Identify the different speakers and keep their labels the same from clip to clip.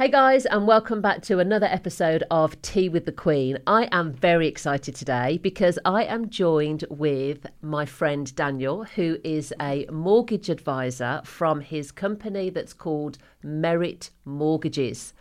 Speaker 1: Hey guys, and welcome back to another episode of Tea with the Queen. I am very excited today because I am joined with my friend Daniel, who is a mortgage advisor from his company that's called Merit Mortgages.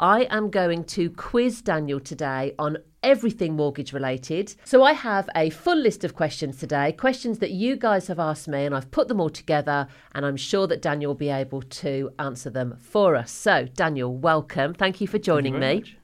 Speaker 1: I am going to quiz Daniel today on everything mortgage related. So I have a full list of questions today, questions that you guys have asked me, and I've put them all together, and I'm sure that Daniel will be able to answer them for us. So, Daniel, welcome. Thank you for joining
Speaker 2: you
Speaker 1: me.
Speaker 2: much.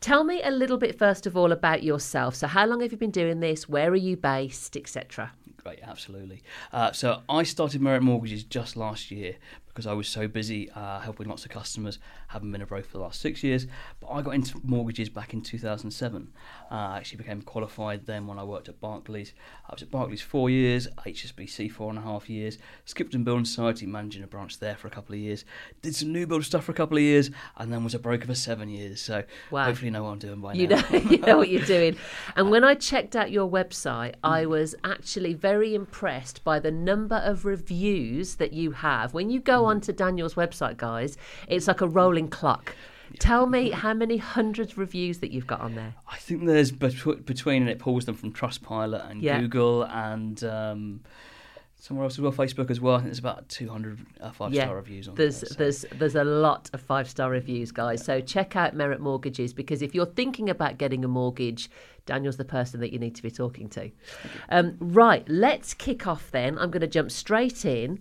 Speaker 1: Tell me a little bit first of all about yourself. So, how long have you been doing this? Where are you based, etc.?
Speaker 2: Great, absolutely. Uh, so I started Merit Mortgages just last year because I was so busy uh, helping lots of customers. Haven't been a broker for the last six years, but I got into mortgages back in 2007. Uh, I actually became qualified then when I worked at Barclays. I was at Barclays four years, HSBC four and a half years, Skipton Building Society managing a branch there for a couple of years, did some new build stuff for a couple of years, and then was a broker for seven years. So
Speaker 1: Wow.
Speaker 2: hopefully know what I'm doing by
Speaker 1: You
Speaker 2: now.
Speaker 1: know, you know what you're doing. And when I checked out your website, I was actually very impressed by the number of reviews that you have. When you go onto Daniel's website, guys, it's like a rolling clock. Tell me how many hundreds reviews that you've got on there.
Speaker 2: I think there's betw- between, and it pulls them from Trustpilot and
Speaker 1: Yeah.
Speaker 2: Google and um, somewhere else as well, Facebook as well. I think there's about 200 uh, five
Speaker 1: Yeah,
Speaker 2: star reviews on
Speaker 1: There's
Speaker 2: there. so-
Speaker 1: there's there's a lot of five star reviews, guys. So check out Merit Mortgages because if you're thinking about getting a mortgage, Daniel's the person that you need to be talking to. Um, right, let's kick off then. I'm going to jump straight in.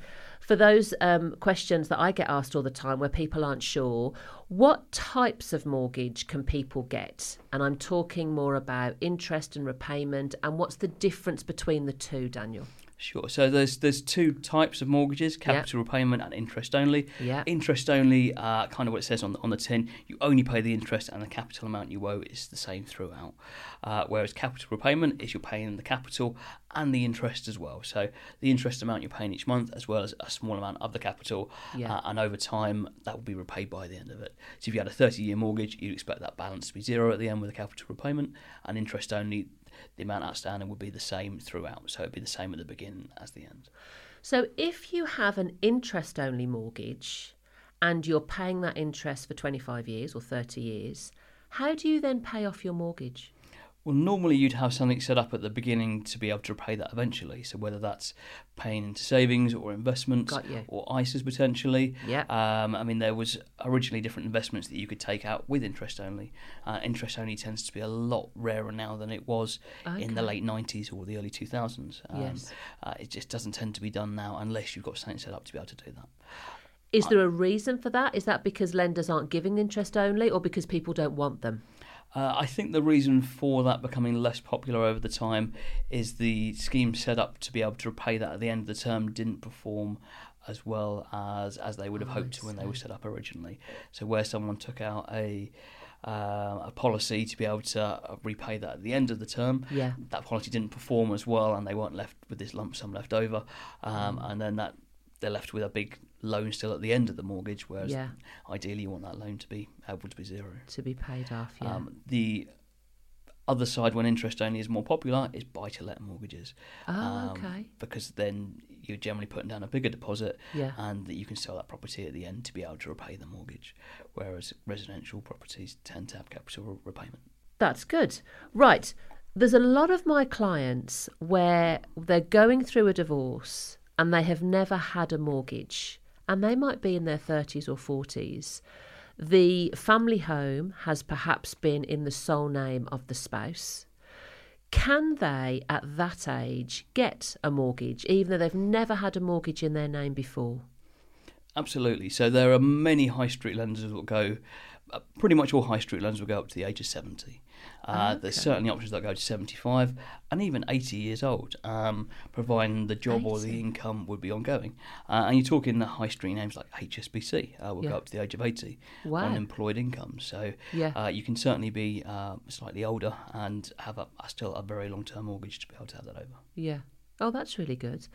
Speaker 1: For those um, questions that I get asked all the time where people aren't sure, what types of mortgage can people get? And I'm talking more about interest and repayment and what's the difference between the two, Daniel?
Speaker 2: Sure. So there's there's two types of mortgages: capital repayment and interest only.
Speaker 1: Yeah.
Speaker 2: Interest only, uh, kind of what it says on the, on the tin. You only pay the interest, and the capital amount you owe is the same throughout. Uh, whereas capital repayment is you're paying the capital and the interest as well. So the interest amount you're paying each month, as well as a small amount of the capital,
Speaker 1: Yeah.
Speaker 2: uh, and over time that will be repaid by the end of it. So if you had a 30-year mortgage, you'd expect that balance to be zero at the end with a capital repayment, and interest only. The amount outstanding would be the same throughout, so it'd be the same at the beginning as the end.
Speaker 1: So if you have an interest only mortgage and you're paying that interest for 25 years or 30 years, how do you then pay off your mortgage?
Speaker 2: Well, normally you'd have something set up at the beginning to be able to repay that eventually. So whether that's paying into savings or investments or ISAs potentially.
Speaker 1: Yeah.
Speaker 2: Um, I mean, there was originally different investments that you could take out with interest only. Uh, interest only tends to be a lot rarer now than it was in the late 90s or the early 2000s. Um,
Speaker 1: Yes.
Speaker 2: Uh, it just doesn't tend to be done now unless you've got something set up to be able to do that.
Speaker 1: Is there a reason for that? Is that because lenders aren't giving interest only or because people don't want them?
Speaker 2: Uh, I think the reason for that becoming less popular over the time is the scheme set up to be able to repay that at the end of the term didn't perform as well as as they would have
Speaker 1: Oh,
Speaker 2: hoped to when they were set up originally. So where someone took out a uh, a policy to be able to repay that at the end of the term,
Speaker 1: Yeah.
Speaker 2: that policy didn't perform as well, and they weren't left with this lump sum left over, um,
Speaker 1: Mm.
Speaker 2: and then that they're left with a big loan still at the end of the mortgage, whereas
Speaker 1: Yeah.
Speaker 2: ideally you want that loan to be able to be zero.
Speaker 1: To be paid off, yeah.
Speaker 2: Um, the other side, when interest only is more popular, is buy to let mortgages.
Speaker 1: oh,
Speaker 2: um,
Speaker 1: okay.
Speaker 2: Because then you're generally putting down a bigger deposit
Speaker 1: Yeah.
Speaker 2: and that you can sell that property at the end to be able to repay the mortgage. Whereas residential properties tend to have capital repayment.
Speaker 1: That's good. Right. There's a lot of my clients where they're going through a divorce and they have never had a mortgage and they might be in their 30s or 40s. The family home has perhaps been in the sole name of the spouse. Can they, at that age, get a mortgage, even though they've never had a mortgage in their name before?
Speaker 2: Absolutely. So there are many high street lenders that will go, uh, pretty much all high street lenders will go up to the age of 70. Uh, There's certainly options that go to 75 and even 80 years old, um, providing the job or the income would be ongoing. Uh, and you're talking the high street names like HSBC uh, will
Speaker 1: Yeah.
Speaker 2: go up to the age of 80
Speaker 1: Wow.
Speaker 2: on employed income. So
Speaker 1: Yeah.
Speaker 2: uh, you can certainly be uh, slightly older and have a, a still a very long term mortgage to be able to have that over.
Speaker 1: Yeah. Oh, that's really good.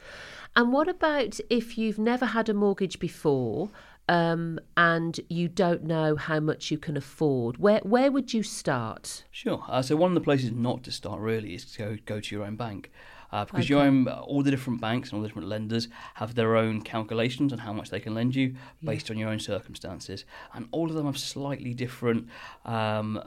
Speaker 1: And what about if you've never had a mortgage before um, and you don't know how much you can afford? Where where would you start?
Speaker 2: Sure. Uh, so one of the places not to start really is to go, go to your own bank. uh, because
Speaker 1: Okay.
Speaker 2: your own, all the different banks and all the different lenders have their own calculations on how much they can lend you based on your own circumstances, and all of them have slightly different. Um,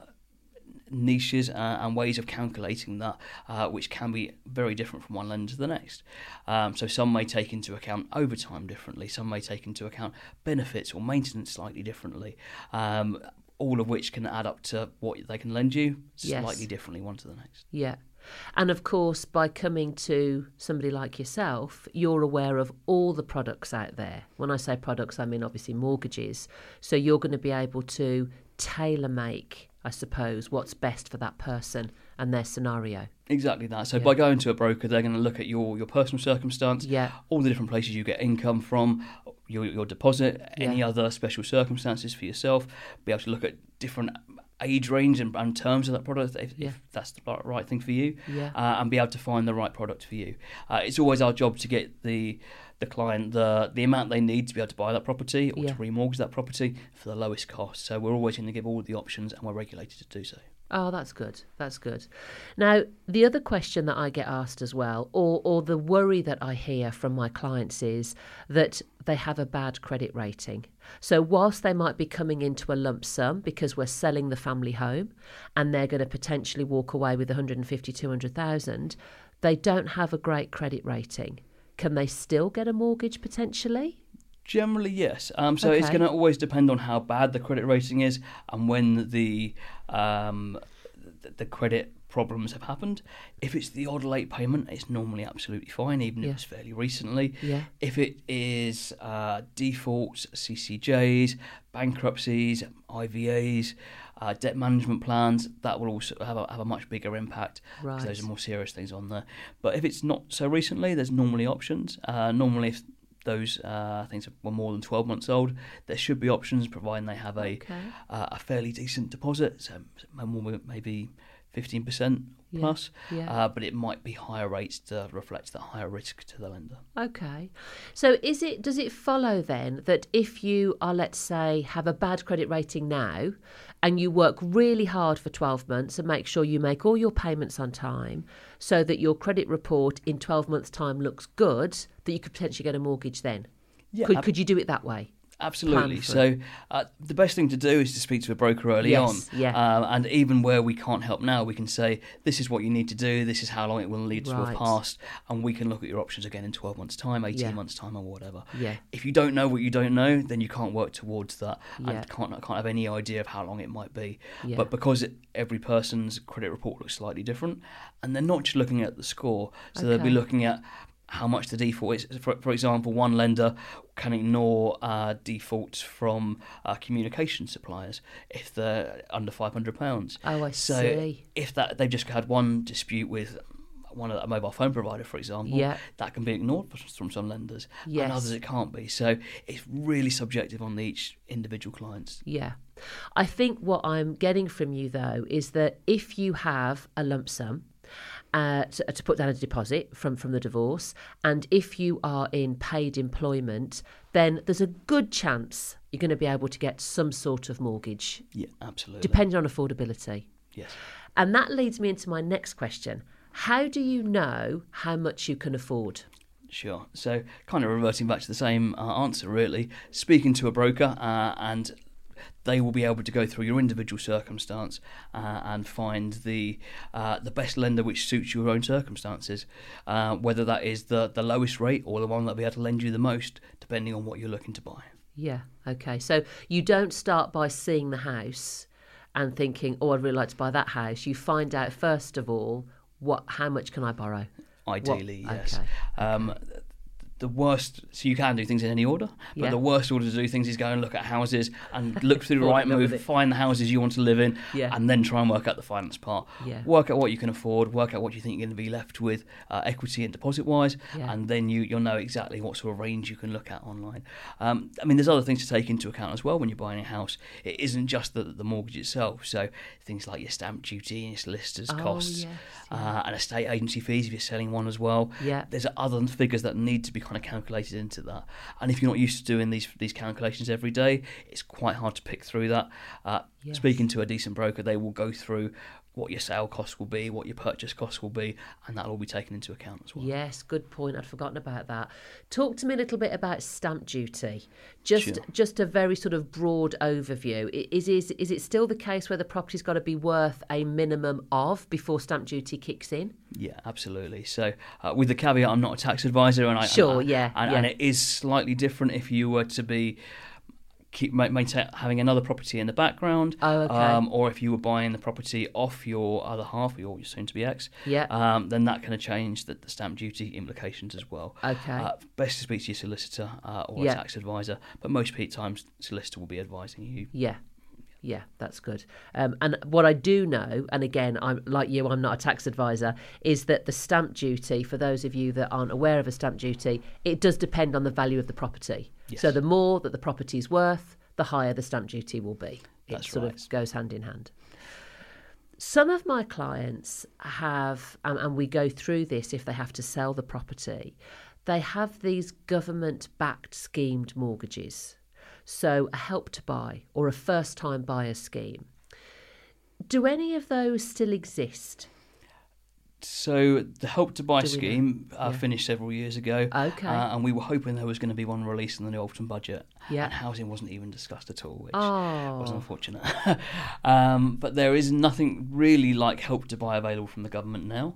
Speaker 2: niches uh, and ways of calculating that, uh, which can be very different from one lender to the next. Um, so some may take into account overtime differently, some may take into account benefits or maintenance slightly differently. Um, all of which can add up to what they can lend you
Speaker 1: Yes.
Speaker 2: slightly differently one to the next.
Speaker 1: Yeah. And of course, by coming to somebody like yourself, you're aware of all the products out there. When I say products, I mean obviously mortgages. So you're going to be able to tailor make, I suppose, what's best for that person and their scenario.
Speaker 2: Exactly that. So
Speaker 1: Yeah.
Speaker 2: by going to a broker, they're going to look at your, your personal circumstance,
Speaker 1: Yeah.
Speaker 2: all the different places you get income from, your, your deposit, any other special circumstances for yourself, be able to look at different age range and, and terms of that product if,
Speaker 1: Yeah.
Speaker 2: if that's the right- thing for you,
Speaker 1: Yeah.
Speaker 2: uh, and be able to find the right product for you. Uh, it's always our job to get the the client the the amount they need to be able to buy that property or
Speaker 1: Yeah.
Speaker 2: to remortgage that property for the lowest cost. So we're always going to give all the options, and we're regulated to do so.
Speaker 1: Oh, that's good. That's good. Now, the other question that I get asked as well, or, or the worry that I hear from my clients is that they have a bad credit rating. So, whilst they might be coming into a lump sum because we're selling the family home and they're going to potentially walk away with 150, 200,000, they don't have a great credit rating. Can they still get a mortgage potentially?
Speaker 2: Generally, yes. Um, so it's going to always depend on how bad the credit rating is and when the um, the, the credit problems have happened. If it's the odd late payment, it's normally absolutely fine, even
Speaker 1: Yeah.
Speaker 2: if it's fairly recently.
Speaker 1: Yeah.
Speaker 2: If it is uh, defaults, CCJs, bankruptcies, IVAs, uh, debt management plans, that will also have a, have a much bigger impact because those are more serious things on there. But if it's not so recently, there's normally options. Uh, normally, if those uh, things were more than 12 months old, there should be options providing they have a
Speaker 1: Okay.
Speaker 2: uh, a fairly decent deposit, so maybe 15%
Speaker 1: Yeah,
Speaker 2: plus,
Speaker 1: yeah.
Speaker 2: Uh, but it might be higher rates to reflect the higher risk to the lender.
Speaker 1: Okay. So is it does it follow then that if you are let's say have a bad credit rating now and you work really hard for 12 months and make sure you make all your payments on time so that your credit report in 12 months time looks good that you could potentially get a mortgage then?
Speaker 2: Yeah,
Speaker 1: could could you do it that way?
Speaker 2: Absolutely. So uh, the best thing to do is to speak to a broker early
Speaker 1: Yes,
Speaker 2: on.
Speaker 1: yeah.
Speaker 2: Um, and even where we can't help now, we can say this is what you need to do. This is how long it will need to
Speaker 1: Right.
Speaker 2: have passed, and we can look at your options again in 12 months' time, 18
Speaker 1: Yeah.
Speaker 2: months' time, or whatever.
Speaker 1: Yeah.
Speaker 2: If you don't know what you don't know, then you can't work towards that
Speaker 1: Yeah.
Speaker 2: and can't can't have any idea of how long it might be.
Speaker 1: Yeah.
Speaker 2: But because it, every person's credit report looks slightly different, and they're not just looking at the score, so they'll be looking at how much the default is. For, for example, one lender can ignore uh, defaults from uh, communication suppliers if they're under five hundred pounds.
Speaker 1: Oh, I
Speaker 2: so
Speaker 1: see.
Speaker 2: if that they've just had one dispute with one of a mobile phone provider, for example,
Speaker 1: Yeah.
Speaker 2: that can be ignored from some lenders,
Speaker 1: Yes.
Speaker 2: and others it can't be. So it's really subjective on each individual clients.
Speaker 1: Yeah. I think what I'm getting from you, though, is that if you have a lump sum uh, to, to put down a deposit from, from the divorce, and if you are in paid employment, then there's a good chance you're going to be able to get some sort of mortgage,
Speaker 2: Yeah, absolutely.
Speaker 1: depending on affordability.
Speaker 2: yes.
Speaker 1: And that leads me into my next question. How do you know how much you can afford?
Speaker 2: Sure. So, kind of reverting back to the same uh, answer, really. Speaking to a broker, uh, and they will be able to go through your individual circumstance uh, and find the uh, the best lender which suits your own circumstances. Uh, whether that is the the lowest rate or the one that will be able to lend you the most, depending on what you're looking to buy.
Speaker 1: Yeah. Okay. So you don't start by seeing the house and thinking, "Oh, I'd really like to buy that house." You find out first of all what, how much can I borrow?
Speaker 2: Ideally,
Speaker 1: What-
Speaker 2: yes.
Speaker 1: okay,
Speaker 2: Um, the worst, so you can do things in any order, but
Speaker 1: Yeah.
Speaker 2: the worst order to do things is go and look at houses and look through the
Speaker 1: Rightmove,
Speaker 2: find the houses you want to live in,
Speaker 1: Yeah.
Speaker 2: and then try and work out the finance part.
Speaker 1: Yeah.
Speaker 2: Work out what you can afford, work out what you think you're going to be left with, uh, equity and deposit wise, and then you, you'll know exactly what sort of range you can look at online. Um, I mean, there's other things to take into account as well when you're buying a house. It isn't just the, the mortgage itself, so things like your stamp duty and your solicitor's
Speaker 1: Oh,
Speaker 2: costs,
Speaker 1: yes,
Speaker 2: uh, and estate agency fees if you're selling one as well
Speaker 1: Yeah.
Speaker 2: there's other figures that need to be kind of calculated into that. And if you're not used to doing these these calculations every day, it's quite hard to pick through that. Uh,
Speaker 1: Yes.
Speaker 2: Speaking to a decent broker, they will go through what your sale cost will be, what your purchase cost will be, and that'll all be taken into account as well.
Speaker 1: Yes, good point. I'd forgotten about that. Talk to me a little bit about stamp duty. Just
Speaker 2: Sure.
Speaker 1: just a very sort of broad overview. Is is is it still the case where the property's got to be worth a minimum of before stamp duty kicks in?
Speaker 2: Yeah, absolutely. So, uh, with the caveat, I'm not a tax advisor, and I
Speaker 1: Sure,
Speaker 2: and, I-
Speaker 1: yeah,
Speaker 2: and,
Speaker 1: yeah.
Speaker 2: and it is slightly different if you were to be keep ma- maintain having another property in the background,
Speaker 1: Oh, okay.
Speaker 2: um, or if you were buying the property off your other half, your soon to be ex,
Speaker 1: Yeah.
Speaker 2: um, then that kind of change the, the stamp duty implications as well.
Speaker 1: Okay.
Speaker 2: Uh, best to speak to your solicitor uh, or
Speaker 1: Yeah.
Speaker 2: a tax advisor, but most times solicitor will be advising you.
Speaker 1: Yeah. Yeah, that's good. Um, and what I do know, and again, I'm like you, I'm not a tax advisor, is that the stamp duty, for those of you that aren't aware of a stamp duty, it does depend on the value of the property. So the more that the property is worth, the higher the stamp duty will be. It
Speaker 2: That's
Speaker 1: sort
Speaker 2: right.
Speaker 1: of goes hand in hand. Some of my clients have, and, and we go through this if they have to sell the property, they have these government backed schemed mortgages. So a help to buy or a first time buyer scheme. Do any of those still exist?
Speaker 2: So the Help to Buy
Speaker 1: Do we know?
Speaker 2: scheme uh,
Speaker 1: Yeah.
Speaker 2: finished several years ago.
Speaker 1: Okay.
Speaker 2: Uh, and we were hoping there was going to be one released in the new autumn budget.
Speaker 1: Yeah.
Speaker 2: And housing wasn't even discussed at all, which
Speaker 1: Oh.
Speaker 2: was unfortunate. um, but there is nothing really like Help to Buy available from the government now.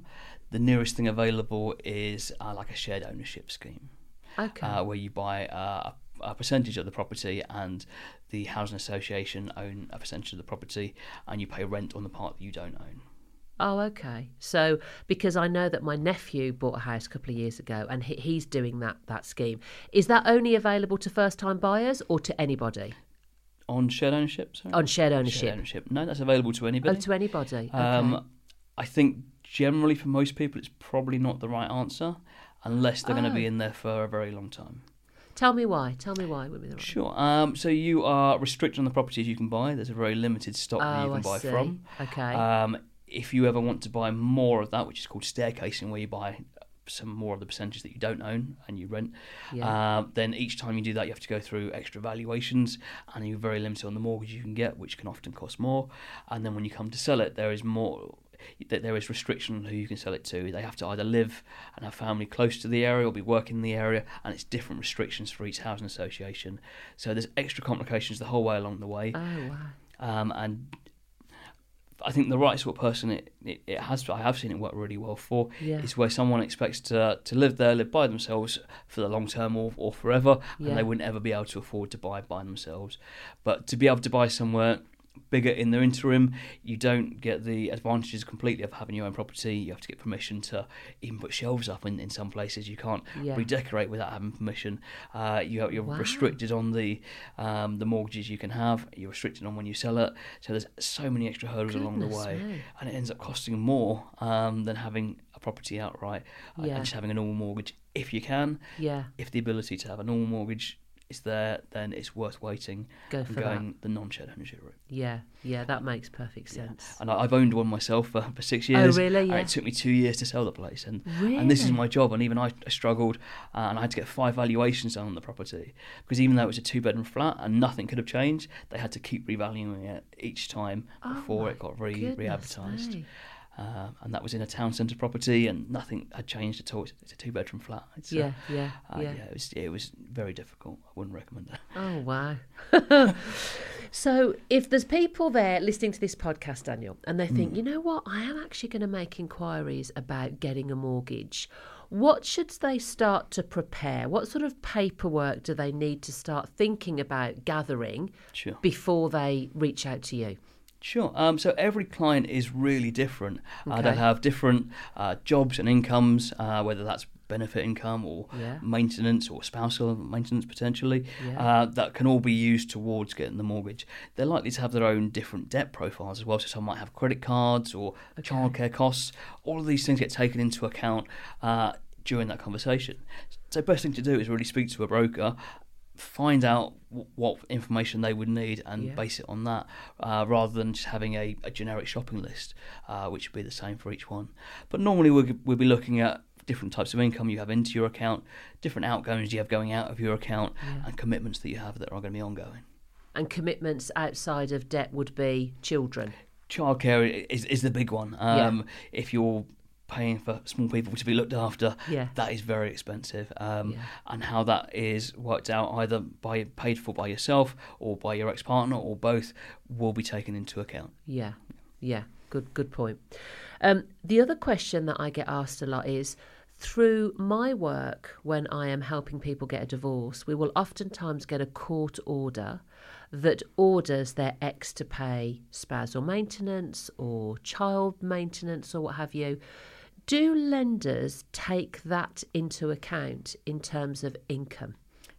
Speaker 2: The nearest thing available is uh, like a shared ownership scheme,
Speaker 1: Okay.
Speaker 2: uh, where you buy uh, a, a percentage of the property and the housing association own a percentage of the property, and you pay rent on the part that you don't own.
Speaker 1: Oh, okay. So because I know that my nephew bought a house a couple of years ago, and he, he's doing that that scheme. Is that only available to first time buyers or to anybody
Speaker 2: On shared ownership, sorry?
Speaker 1: on shared
Speaker 2: Shared
Speaker 1: ownership?
Speaker 2: ownership. No, that's available to anybody.
Speaker 1: Oh, to anybody. Okay.
Speaker 2: Um, I think generally for most people, it's probably not the right answer unless they're going to be
Speaker 1: Oh.
Speaker 2: in there for a very long time.
Speaker 1: Tell me why. Tell me why. Would be the right.
Speaker 2: Sure. Um, so you are restricted on the properties you can buy. There's a very limited stock that you
Speaker 1: Oh,
Speaker 2: can
Speaker 1: I
Speaker 2: buy
Speaker 1: see.
Speaker 2: from.
Speaker 1: Okay.
Speaker 2: Um, if you ever want to buy more of that, which is called staircasing, where you buy some more of the percentage that you don't own and you rent,
Speaker 1: Yeah.
Speaker 2: uh, then each time you do that, you have to go through extra valuations, and you're very limited on the mortgage you can get, which can often cost more. And then when you come to sell it, there is more. That There is restriction on who you can sell it to. They have to either live and have family close to the area or be working in the area, and it's different restrictions for each housing association. So there's extra complications the whole way along the way.
Speaker 1: oh wow.
Speaker 2: Um, and I think the right sort of person it, it, it has I have seen it work really well for
Speaker 1: Yeah.
Speaker 2: is where someone expects to to live there, live by themselves for the long term or, or forever,
Speaker 1: Yeah.
Speaker 2: and they wouldn't ever be able to afford to buy by themselves. But to be able to buy somewhere bigger in the interim, you don't get the advantages completely of having your own property. You have to get permission to even put shelves up in, in some places. You can't
Speaker 1: Yeah.
Speaker 2: redecorate without having permission. Uh, you, you're
Speaker 1: Wow.
Speaker 2: restricted on the um, the mortgages you can have. You're restricted on when you sell it. So there's so many extra hurdles along the way, and it ends up costing more um, than having a property outright uh,
Speaker 1: Yeah.
Speaker 2: and just having a normal mortgage if you can.
Speaker 1: Yeah.
Speaker 2: If the ability to have a normal mortgage there, then it's worth waiting
Speaker 1: Go
Speaker 2: and
Speaker 1: for that.
Speaker 2: going the non-shared ownership route.
Speaker 1: Yeah. Yeah. That makes perfect sense.
Speaker 2: And I, I've owned one myself for, for six
Speaker 1: Oh,
Speaker 2: years.
Speaker 1: really?
Speaker 2: and
Speaker 1: Yeah.
Speaker 2: it took me two years to sell the place, and and this is my job. And even I, I struggled, uh, and I had to get five valuations done on the property because even though it was a two-bedroom flat and nothing could have changed, they had to keep revaluing it each time
Speaker 1: Oh
Speaker 2: before
Speaker 1: my
Speaker 2: it got re re-advertised.
Speaker 1: me.
Speaker 2: Uh, and that was in a town centre property, and nothing had changed at all. It's, it's a two-bedroom flat. It's, uh,
Speaker 1: Yeah. Yeah.
Speaker 2: uh,
Speaker 1: yeah.
Speaker 2: it was it was very difficult. I wouldn't recommend it.
Speaker 1: Oh wow. so if there's people there listening to this podcast, Daniel, and they think, you know what, I am actually going to make inquiries about getting a mortgage. What should they start to prepare? What sort of paperwork do they need to start thinking about gathering
Speaker 2: Sure.
Speaker 1: before they reach out to you?
Speaker 2: Sure. Um, so every client is really different. Uh,
Speaker 1: Okay.
Speaker 2: They have different uh, jobs and incomes, uh, whether that's benefit income or
Speaker 1: Yeah.
Speaker 2: maintenance or spousal maintenance potentially.
Speaker 1: Yeah.
Speaker 2: Uh, that can all be used towards getting the mortgage. They're likely to have their own different debt profiles as well. So some might have credit cards or childcare costs. All of these things get taken into account uh, during that conversation. So best thing to do is really speak to a broker find out w- what information they would need and
Speaker 1: Yeah.
Speaker 2: base it on that uh, rather than just having a, a generic shopping list uh, which would be the same for each one but normally we'll, we'll be looking at different types of income you have into your account different outgoings you have going out of your account and commitments that you have that are going to be ongoing
Speaker 1: And commitments outside of debt would be children.
Speaker 2: childcare is is the big one.
Speaker 1: Yeah.
Speaker 2: Um, If you're paying for small people to be looked after,
Speaker 1: Yeah.
Speaker 2: that is very expensive. Um,
Speaker 1: Yeah.
Speaker 2: And how that is worked out either by paid for by yourself or by your ex partner or both will be taken into account.
Speaker 1: Yeah, yeah, good, good point. Um, the other question that I get asked a lot is through my work when I am helping people get a divorce, we will oftentimes get a court order that orders their ex to pay spousal maintenance or child maintenance or what have you. Do lenders take that into account in terms of income?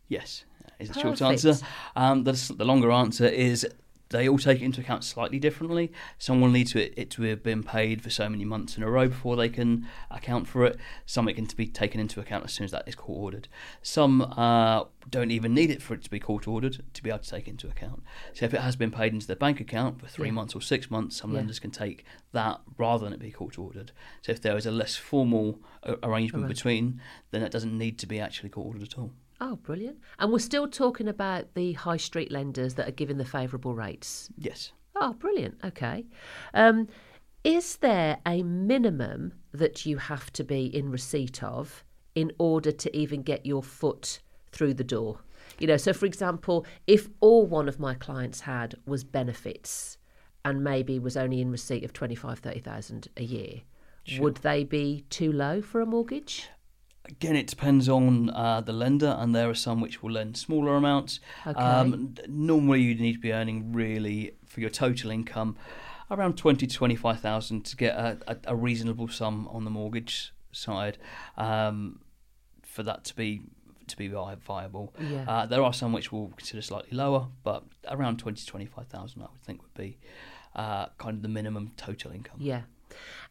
Speaker 2: Yes, is the short answer. Um, the, the longer answer is they all take it into account slightly differently. Some will need to, it to have been paid for so many months in a row before they can account for it. Some it can to be taken into account as soon as that is court ordered. Some uh, don't even need it for it to be court ordered to be able to take into account. So if it has been paid into the bank account for three
Speaker 1: Yeah.
Speaker 2: months or six months, some
Speaker 1: Yeah.
Speaker 2: lenders can take that rather than it be court ordered. So if there is a less formal uh, arrangement
Speaker 1: Arrangement.
Speaker 2: between, then it doesn't need to be actually court ordered at all.
Speaker 1: Oh, brilliant. And we're still talking about the high street lenders that are giving the favourable rates.
Speaker 2: Yes.
Speaker 1: Oh, brilliant. Okay. Um, is there a minimum that you have to be in receipt of in order to even get your foot through the door? You know, so for example, if all one of my clients had was benefits and maybe was only in receipt of 25, 30,000 a year, would they be too low for a mortgage?
Speaker 2: Again, it depends on uh, the lender, and there are some which will lend smaller amounts.
Speaker 1: Okay.
Speaker 2: Um, normally, you need to be earning really for your total income around twenty to twenty five thousand to get a, a, a reasonable sum on the mortgage side um, for that to be to be viable.
Speaker 1: Yeah.
Speaker 2: Uh, there are some which will consider slightly lower, but around twenty to twenty five thousand, I would think would be uh, kind of the minimum total income.
Speaker 1: Yeah.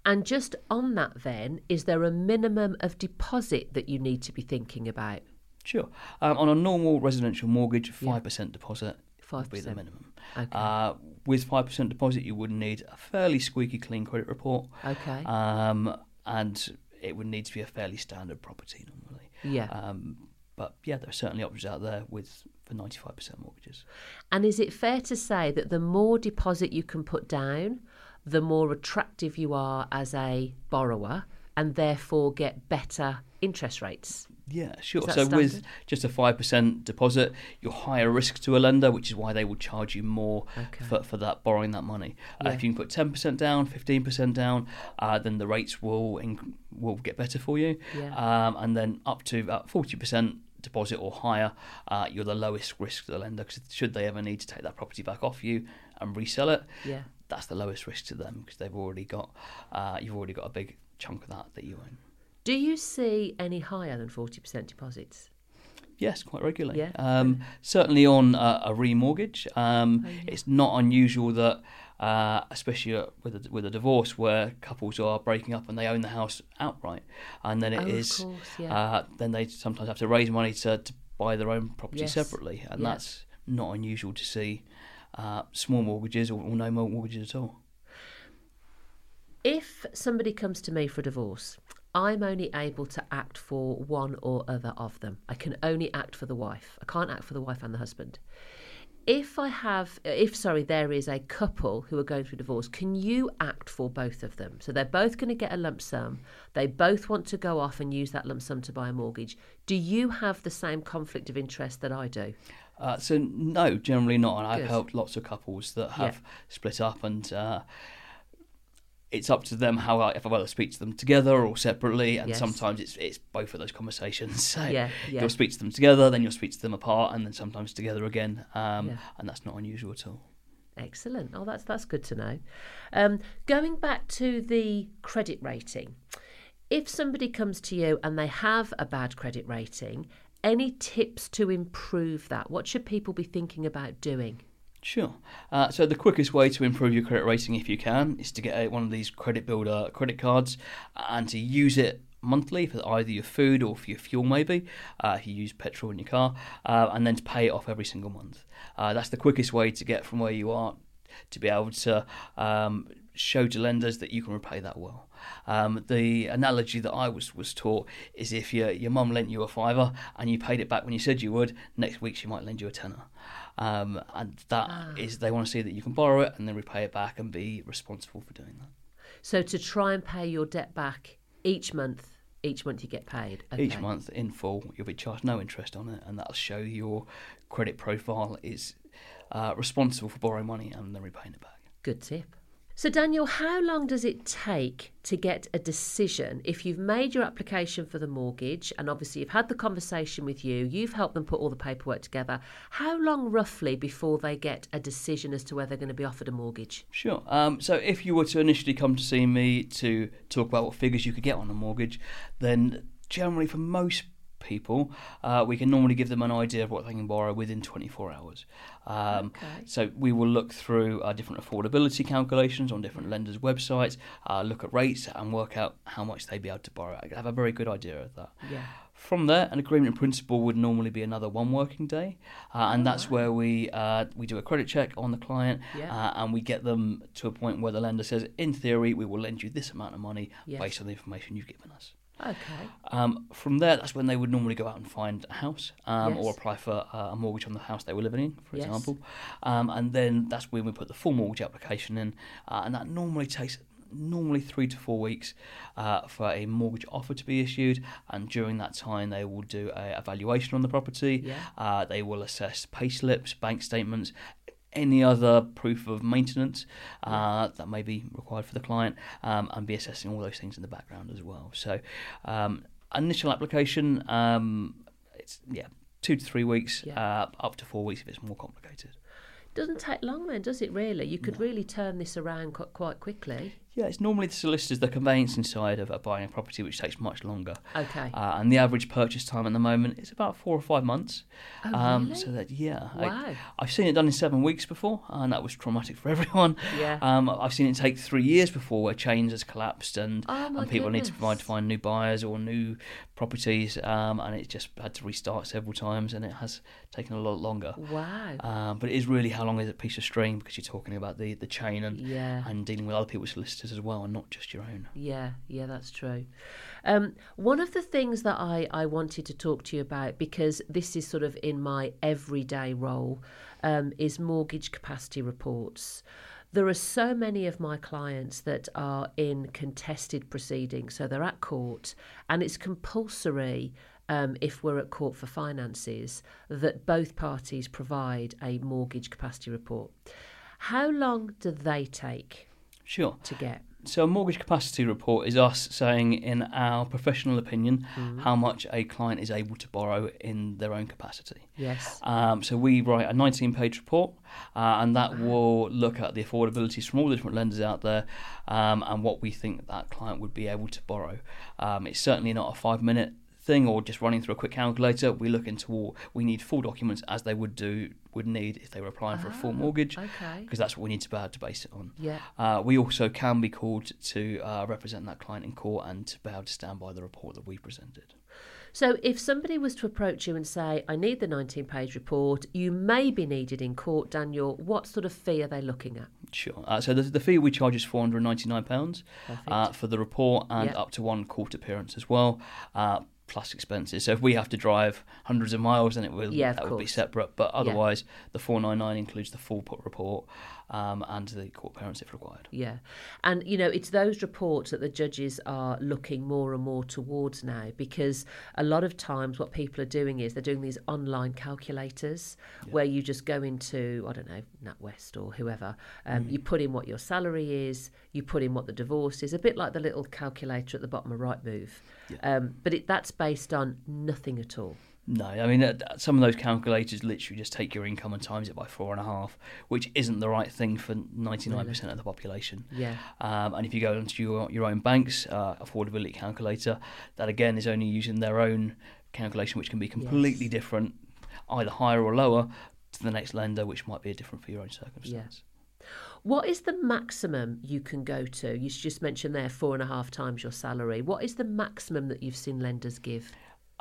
Speaker 1: And just on that, then, is there a minimum of deposit that you need to be thinking about?
Speaker 2: Sure. Um, on a normal residential mortgage,
Speaker 1: Yeah.
Speaker 2: five percent deposit would be the minimum.
Speaker 1: Okay.
Speaker 2: Uh, with five percent deposit, you would need a fairly squeaky clean credit report,
Speaker 1: okay.
Speaker 2: um, and it would need to be a fairly standard property normally.
Speaker 1: yeah.
Speaker 2: Um, but yeah, there are certainly options out there with for ninety five percent mortgages.
Speaker 1: and is it fair to say that the more deposit you can put down, the more attractive you are as a borrower and therefore get better interest rates?
Speaker 2: Yeah, sure. So with just a five percent deposit, you're higher risk to a lender, which is why they will charge you more
Speaker 1: Okay.
Speaker 2: for, for that borrowing that money. Uh, if you can put ten percent down, fifteen percent down, uh, then the rates will inc- will get better for you.
Speaker 1: Yeah.
Speaker 2: Um, and then up to about forty percent deposit or higher, uh, you're the lowest risk to the lender. Because should they ever need to take that property back off you and resell it,
Speaker 1: Yeah.
Speaker 2: That's the lowest risk to them because they've already got uh, you've already got a big chunk of that that you own.
Speaker 1: Do you see any higher than 40% deposits?
Speaker 2: Yes, quite regularly.
Speaker 1: Yeah,
Speaker 2: Um, certainly on a, a remortgage, um,
Speaker 1: Oh, yeah.
Speaker 2: it's not unusual that, uh, especially with a, with a divorce, where couples are breaking up and they own the house outright, and then it
Speaker 1: oh,
Speaker 2: is,
Speaker 1: course, yeah.
Speaker 2: uh, then they sometimes have to raise money to, to buy their own property
Speaker 1: Yes.
Speaker 2: separately, and that's not unusual to see. Uh, small mortgages or, or no mortgages at all.
Speaker 1: if somebody comes to me for a divorce, I'm only able to act for one or other of them. I can only act for the wife. I can't act for the wife and the husband. If I have, if sorry, there is a couple who are going through divorce, can you act for both of them? So they're both going to get a lump sum. They both want to go off and use that lump sum to buy a mortgage. Do you have the same conflict of interest that I do?
Speaker 2: Uh, so no, generally not. And I've
Speaker 1: Good.
Speaker 2: helped lots of couples that
Speaker 1: Yeah.
Speaker 2: have split up, and uh, it's up to them how I, if I whether speak to them together or separately. And
Speaker 1: Yes.
Speaker 2: sometimes it's it's both of those conversations. So
Speaker 1: Yeah, yeah.
Speaker 2: you'll speak to them together, then you'll speak to them apart, and then sometimes together again. Um,
Speaker 1: Yeah.
Speaker 2: And that's not unusual at all.
Speaker 1: Excellent. Oh, that's that's good to know. Um, going back to the credit rating, if somebody comes to you and they have a bad credit rating, any tips to improve that? What should people be thinking about doing?
Speaker 2: Sure. Uh, so the quickest way to improve your credit rating, if you can, is to get a, one of these credit builder credit cards and to use it monthly for either your food or for your fuel, maybe uh, if you use petrol in your car, uh, and then to pay it off every single month. Uh, that's the quickest way to get from where you are to be able to um, show to lenders that you can repay that well. Um, the analogy that I was, was taught is if your your mum lent you a fiver and you paid it back when you said you would, next week she might lend you a tenner. Um, and that is they want to see that you can borrow it and then repay it back and be responsible for doing that.
Speaker 1: So to try and pay your debt back each month, each month you get paid.
Speaker 2: Each month in full, you'll be charged no interest on it, and that'll show your credit profile is uh, responsible for borrowing money and then repaying it back.
Speaker 1: Good tip. So, Daniel, how long does it take to get a decision if you've made your application for the mortgage and obviously you've had the conversation with you, you've helped them put all the paperwork together? How long roughly before they get a decision as to whether they're going to be offered a mortgage?
Speaker 2: Sure. Um, so if you were to initially come to see me to talk about what figures you could get on a mortgage, then generally for most people, uh, we can normally give them an idea of what they can borrow within 24 hours. Um,
Speaker 1: Okay.
Speaker 2: So we will look through uh, different affordability calculations on different lenders' websites, uh, look at rates, and work out how much they'd be able to borrow. I have a very good idea of that.
Speaker 1: Yeah.
Speaker 2: From there, an agreement in principle would normally be another one working day, uh, and that's where we uh, we do a credit check on the client,
Speaker 1: Yeah.
Speaker 2: uh, and we get them to a point where the lender says, in theory, we will lend you this amount of money
Speaker 1: Yes.
Speaker 2: based on the information you've given us.
Speaker 1: Okay.
Speaker 2: Um, from there, that's when they would normally go out and find a house um,
Speaker 1: Yes.
Speaker 2: or apply for uh, a mortgage on the house they were living in, for
Speaker 1: Yes.
Speaker 2: example. Um, and then that's when we put the full mortgage application in, uh, and that normally takes normally three to four weeks uh, for a mortgage offer to be issued. And during that time, they will do a evaluation on the property.
Speaker 1: Yeah.
Speaker 2: Uh, they will assess pay slips, bank statements. Any other proof of maintenance uh, that may be required for the client, um, and be assessing all those things in the background as well. So, um, initial application, um, it's yeah, two to three weeks,
Speaker 1: Yeah.
Speaker 2: uh, up to four weeks if it's more complicated.
Speaker 1: Doesn't take long then, does it really? You could really turn this around quite quickly.
Speaker 2: Yeah, it's normally the solicitors, the conveyancing side of, of buying a property, which takes much longer.
Speaker 1: Okay.
Speaker 2: Uh, and the average purchase time at the moment is about four or five months.
Speaker 1: Oh,
Speaker 2: um,
Speaker 1: really?
Speaker 2: So that yeah,
Speaker 1: Wow.
Speaker 2: I, I've seen it done in seven weeks before, and that was traumatic for everyone.
Speaker 1: Yeah.
Speaker 2: Um, I've seen it take three years before, where chains has collapsed and,
Speaker 1: Oh,
Speaker 2: and people need to provide to find new buyers or new properties, um, and it just had to restart several times, and it has taken a lot longer.
Speaker 1: Wow.
Speaker 2: Um, but it is really how long is a piece of string because you're talking about the, the chain and
Speaker 1: Yeah.
Speaker 2: and dealing with other people's solicitors as well, and not just your own.
Speaker 1: Yeah, yeah, that's true. Um, one of the things that I, I wanted to talk to you about, because this is sort of in my everyday role, um, is mortgage capacity reports. There are so many of my clients that are in contested proceedings, so they're at court, and it's compulsory. Um, if we're at court for finances, that both parties provide a mortgage capacity report. How long do they take
Speaker 2: Sure.
Speaker 1: to get?
Speaker 2: So a mortgage capacity report is us saying, in our professional opinion,
Speaker 1: Mm-hmm.
Speaker 2: how much a client is able to borrow in their own capacity.
Speaker 1: Yes.
Speaker 2: Um, so we write a 19-page report, uh, and that will look at the affordabilities from all the different lenders out there, um, and what we think that client would be able to borrow. Um, it's certainly not a five-minute thing or just running through a quick calculator. We look into all. We need full documents as they would do would need if they were applying for a full mortgage,
Speaker 1: Okay.
Speaker 2: because that's what we need to be able to base it on.
Speaker 1: Yeah.
Speaker 2: Uh, we also can be called to uh, represent that client in court and to be able to stand by the report that we presented.
Speaker 1: So if somebody was to approach you and say, I need the 19 page report, you may be needed in court, Daniel, what sort of fee are they looking at?
Speaker 2: Sure. Uh, so the, the fee we charge is four hundred ninety nine pounds uh, for the report and
Speaker 1: Yep.
Speaker 2: up to one court appearance as well. Uh, plus expenses. So if we have to drive hundreds of miles, then it will
Speaker 1: Yeah,
Speaker 2: that would be separate. But otherwise, the four nine nine includes the full put report um, and the court parents if required.
Speaker 1: Yeah. And, you know, it's those reports that the judges are looking more and more towards now because a lot of times what people are doing is they're doing these online calculators where you just go into, I don't know, NatWest or whoever, um, you put in what your salary is, you put in what the divorce is, a bit like the little calculator at the bottom of Rightmove. Um, but it, that's based on nothing at all.
Speaker 2: No, I mean uh, some of those calculators literally just take your income and times it by four and a half, which isn't the right thing for ninety nine percent of the population.
Speaker 1: Yeah.
Speaker 2: Um, and if you go into your, your own bank's uh, affordability calculator, that again is only using their own calculation, which can be completely
Speaker 1: Yes.
Speaker 2: different, either higher or lower, to the next lender, which might be a different for your own circumstance.
Speaker 1: What is the maximum you can go to? You just mentioned there four and a half times your salary. What is the maximum that you've seen lenders give?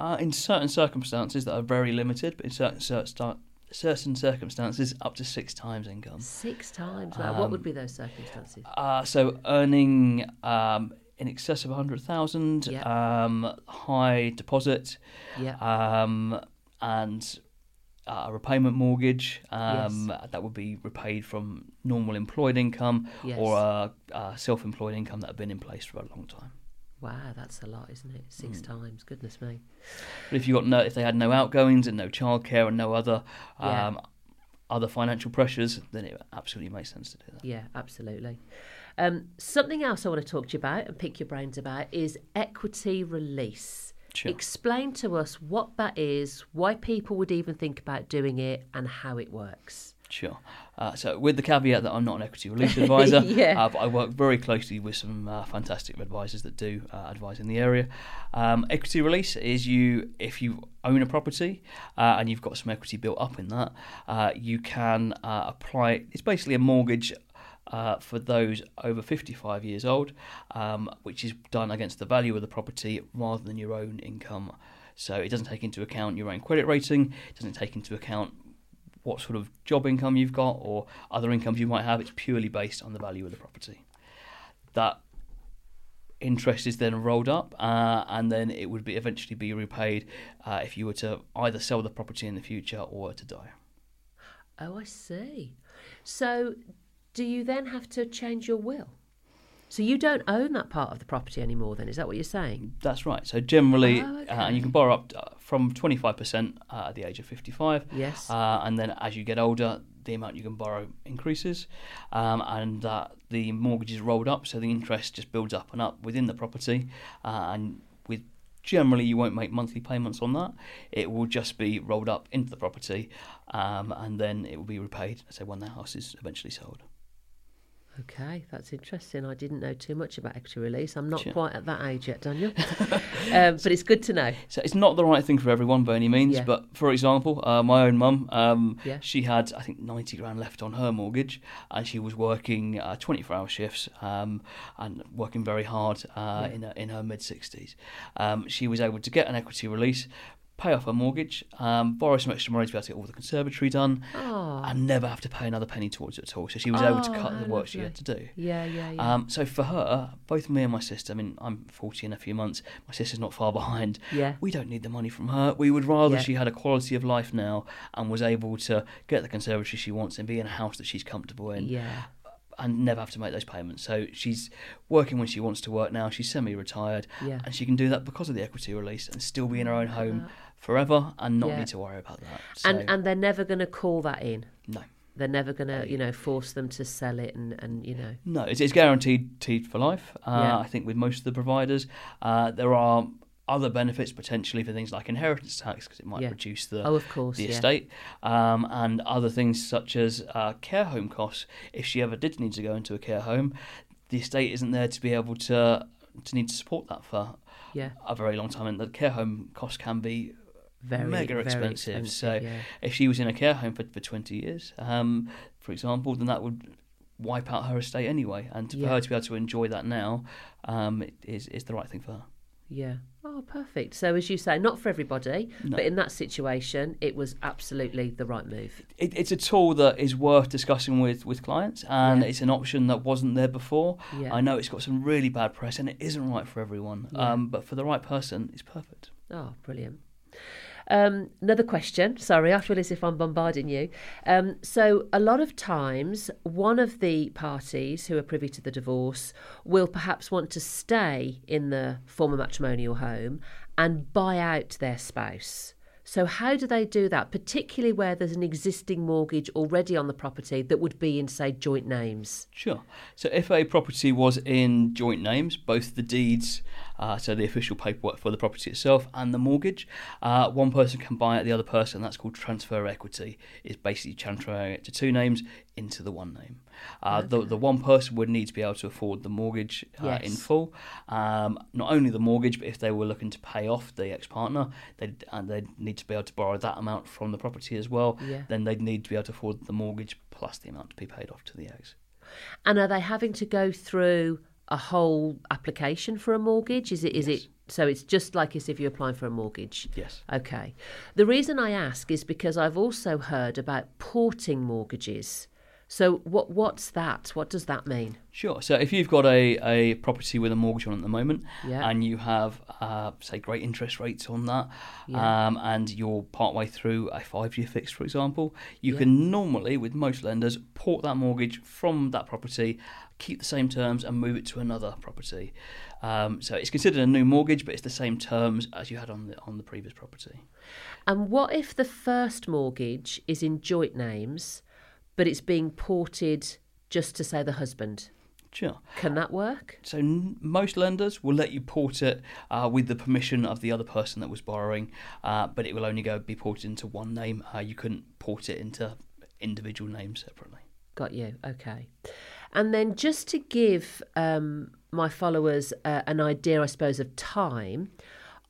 Speaker 2: Uh, in certain circumstances that are very limited, but in certain, certain, certain circumstances, up to six times income.
Speaker 1: Six times. Wow. what would be those circumstances?
Speaker 2: Uh, so earning um, in excess of 100,000,
Speaker 1: Yeah.
Speaker 2: um, high deposit,
Speaker 1: Yeah.
Speaker 2: um, and uh, a repayment mortgage um, that would be repaid from normal employed income
Speaker 1: Yes.
Speaker 2: or a, a self-employed income that had been in place for a long time.
Speaker 1: Wow, that's a lot, isn't it? Six
Speaker 2: Mm.
Speaker 1: times. Goodness me.
Speaker 2: But if you got no, if they had no outgoings and no childcare and no other
Speaker 1: Yeah.
Speaker 2: um, other financial pressures, then it absolutely makes sense to do that.
Speaker 1: Yeah, absolutely. Um, something else I want to talk to you about and pick your brains about is equity release.
Speaker 2: Sure.
Speaker 1: Explain to us what that is, why people would even think about doing it, and how it works.
Speaker 2: Sure. Uh, so, with the caveat that I'm not an equity release advisor,
Speaker 1: Yeah.
Speaker 2: uh, but I work very closely with some uh, fantastic advisors that do uh, advise in the area. Um, equity release is you if you own a property uh, and you've got some equity built up in that, uh, you can uh, apply. It's basically a mortgage. Uh, for those over 55 years old, um, which is done against the value of the property rather than your own income. So it doesn't take into account your own credit rating, it doesn't take into account what sort of job income you've got or other incomes you might have. It's purely based on the value of the property. That interest is then rolled up, uh, and then it would be eventually be repaid uh, if you were to either sell the property in the future or to die.
Speaker 1: Oh, I see. So, do you then have to change your will? So you don't own that part of the property anymore. Then is that what you're saying?
Speaker 2: That's right. So generally,
Speaker 1: Oh,
Speaker 2: uh,
Speaker 1: okay.
Speaker 2: and you can borrow up from 25% uh, at the age of 55.
Speaker 1: Yes.
Speaker 2: Uh, and then as you get older, the amount you can borrow increases, um, and uh, the mortgage is rolled up, so the interest just builds up and up within the property, uh, and with generally you won't make monthly payments on that. It will just be rolled up into the property, um, and then it will be repaid. So when the house is eventually sold.
Speaker 1: Okay, that's interesting. I didn't know too much about equity release. I'm not
Speaker 2: Sure.
Speaker 1: quite at that age yet, Daniel. um, but it's good to know.
Speaker 2: So it's not the right thing for everyone by any means.
Speaker 1: Yeah.
Speaker 2: But for example, uh, my own mum, um,
Speaker 1: Yeah.
Speaker 2: she had I think ninety grand left on her mortgage, and she was working uh, twenty four hour shifts um, and working very hard uh,
Speaker 1: Yeah.
Speaker 2: in her, in her mid sixties. Um, she was able to get an equity release. Pay off her mortgage, um, borrow some extra money to be able to get all the conservatory done,
Speaker 1: Oh,
Speaker 2: and never have to pay another penny towards it at all. So she was able to
Speaker 1: Oh,
Speaker 2: cut the work she had to do.
Speaker 1: yeah, yeah, yeah.
Speaker 2: Um, so for her, both me and my sister, I mean, I'm 40 in a few months. My sister's not far behind.
Speaker 1: yeah,
Speaker 2: We don't need the money from her. We would rather
Speaker 1: Yeah.
Speaker 2: she had a quality of life now and was able to get the conservatory she wants and be in a house that she's comfortable in
Speaker 1: yeah.
Speaker 2: and never have to make those payments. So she's working when she wants to work now. She's semi-retired
Speaker 1: Yeah.
Speaker 2: and she can do that because of the equity release and still be in her own home
Speaker 1: that.
Speaker 2: Forever and not
Speaker 1: Yeah.
Speaker 2: need to worry about that. So,
Speaker 1: And and they're never going to call that in.
Speaker 2: no.
Speaker 1: They're never going to, you know, force them to sell it and, and you know.
Speaker 2: No, it's, it's guaranteed teed for life. Uh,
Speaker 1: Yeah.
Speaker 2: I think with most of the providers, uh, there are other benefits potentially for things like inheritance tax because it might
Speaker 1: Yeah.
Speaker 2: reduce the
Speaker 1: Oh, of course,
Speaker 2: the
Speaker 1: yeah.
Speaker 2: estate, um, and other things such as uh, care home costs. If she ever did need to go into a care home, the estate isn't there to be able to to need to support that for
Speaker 1: Yeah,
Speaker 2: a very long time, and the care home costs can be
Speaker 1: very
Speaker 2: mega
Speaker 1: very
Speaker 2: expensive. So
Speaker 1: yeah.
Speaker 2: if she was in a care home for, for 20 years, um, for example, then that would wipe out her estate anyway. And for
Speaker 1: Yeah.
Speaker 2: her to be able to enjoy that now um, is, is the right thing for her.
Speaker 1: Yeah. Oh, perfect. So, as you say, not for everybody,
Speaker 2: No.
Speaker 1: but in that situation, it was absolutely the right move.
Speaker 2: It, it's a tool that is worth discussing with, with clients, and
Speaker 1: Yeah.
Speaker 2: it's an option that wasn't there before.
Speaker 1: Yeah.
Speaker 2: I know it's got some really bad press, and it isn't right for everyone.
Speaker 1: Yeah.
Speaker 2: Um, but for the right person, it's perfect.
Speaker 1: Oh, brilliant. Um, another question. Sorry, I feel as if I'm bombarding you. Um, so, a lot of times, one of the parties who are privy to the divorce will perhaps want to stay in the former matrimonial home and buy out their spouse. So, how do they do that, particularly where there's an existing mortgage already on the property that would be in, say, joint names?
Speaker 2: Sure. So if a property was in joint names, both the deeds, uh, so the official paperwork for the property itself, and the mortgage, uh, one person can buy it, the other person. That's called transfer equity. Is basically transferring it to two names into the one name. Uh, the the one person would need to be able to afford the mortgage uh, in full. Um, not only the mortgage, but if they were looking to pay off the ex partner, they and they'd need to be able to borrow that amount from the property as well.
Speaker 1: Yeah.
Speaker 2: Then they'd need to be able to afford the mortgage plus the amount to be paid off to the ex.
Speaker 1: And are they having to go through a whole application for a mortgage? Is it is
Speaker 2: Yes.
Speaker 1: it so it's just like as if you're applying for a mortgage?
Speaker 2: Yes.
Speaker 1: Okay. The reason I ask is because I've also heard about porting mortgages. So what what's that? What does that mean?
Speaker 2: Sure. So if you've got a, a property with a mortgage on at the moment,
Speaker 1: Yeah.
Speaker 2: and you have uh, say great interest rates on that,
Speaker 1: Yeah.
Speaker 2: um, and you're partway through a five year fix, for example, you
Speaker 1: Yeah.
Speaker 2: can normally, with most lenders, port that mortgage from that property, keep the same terms, and move it to another property. Um, so it's considered a new mortgage, but it's the same terms as you had on the on the previous property.
Speaker 1: And what if the first mortgage is in joint names, but it's being ported just to say the husband?
Speaker 2: Sure.
Speaker 1: Can that work?
Speaker 2: So n- most lenders will let you port it uh, with the permission of the other person that was borrowing, uh, but it will only go be ported into one name. Uh, you couldn't port it into individual names separately.
Speaker 1: Got you. Okay. And then just to give um, my followers uh, an idea, I suppose, of time,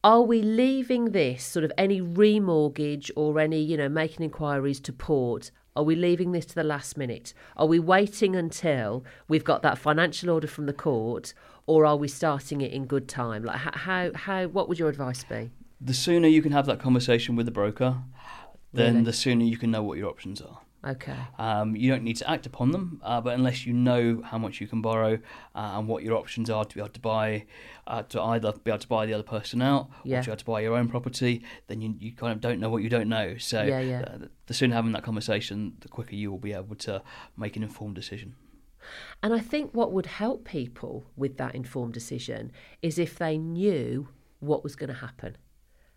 Speaker 1: are we leaving this sort of any remortgage or any, you know, making inquiries to port? Are we leaving this to the last minute? Are we waiting until we've got that financial order from the court, or are we starting it in good time? Like how how what would your advice be?
Speaker 2: The sooner you can have that conversation with the broker, then
Speaker 1: Really?
Speaker 2: the sooner you can know what your options are.
Speaker 1: Okay.
Speaker 2: Um, you don't need to act upon them, uh, but unless you know how much you can borrow uh, and what your options are to be able to buy, uh, to either be able to buy the other person out
Speaker 1: Yeah.
Speaker 2: or to be able to buy your own property, then you, you kind of don't know what you don't know. So
Speaker 1: Yeah, yeah.
Speaker 2: uh, the sooner having that conversation, the quicker you will be able to make an informed decision.
Speaker 1: And I think what would help people with that informed decision is if they knew what was going to happen.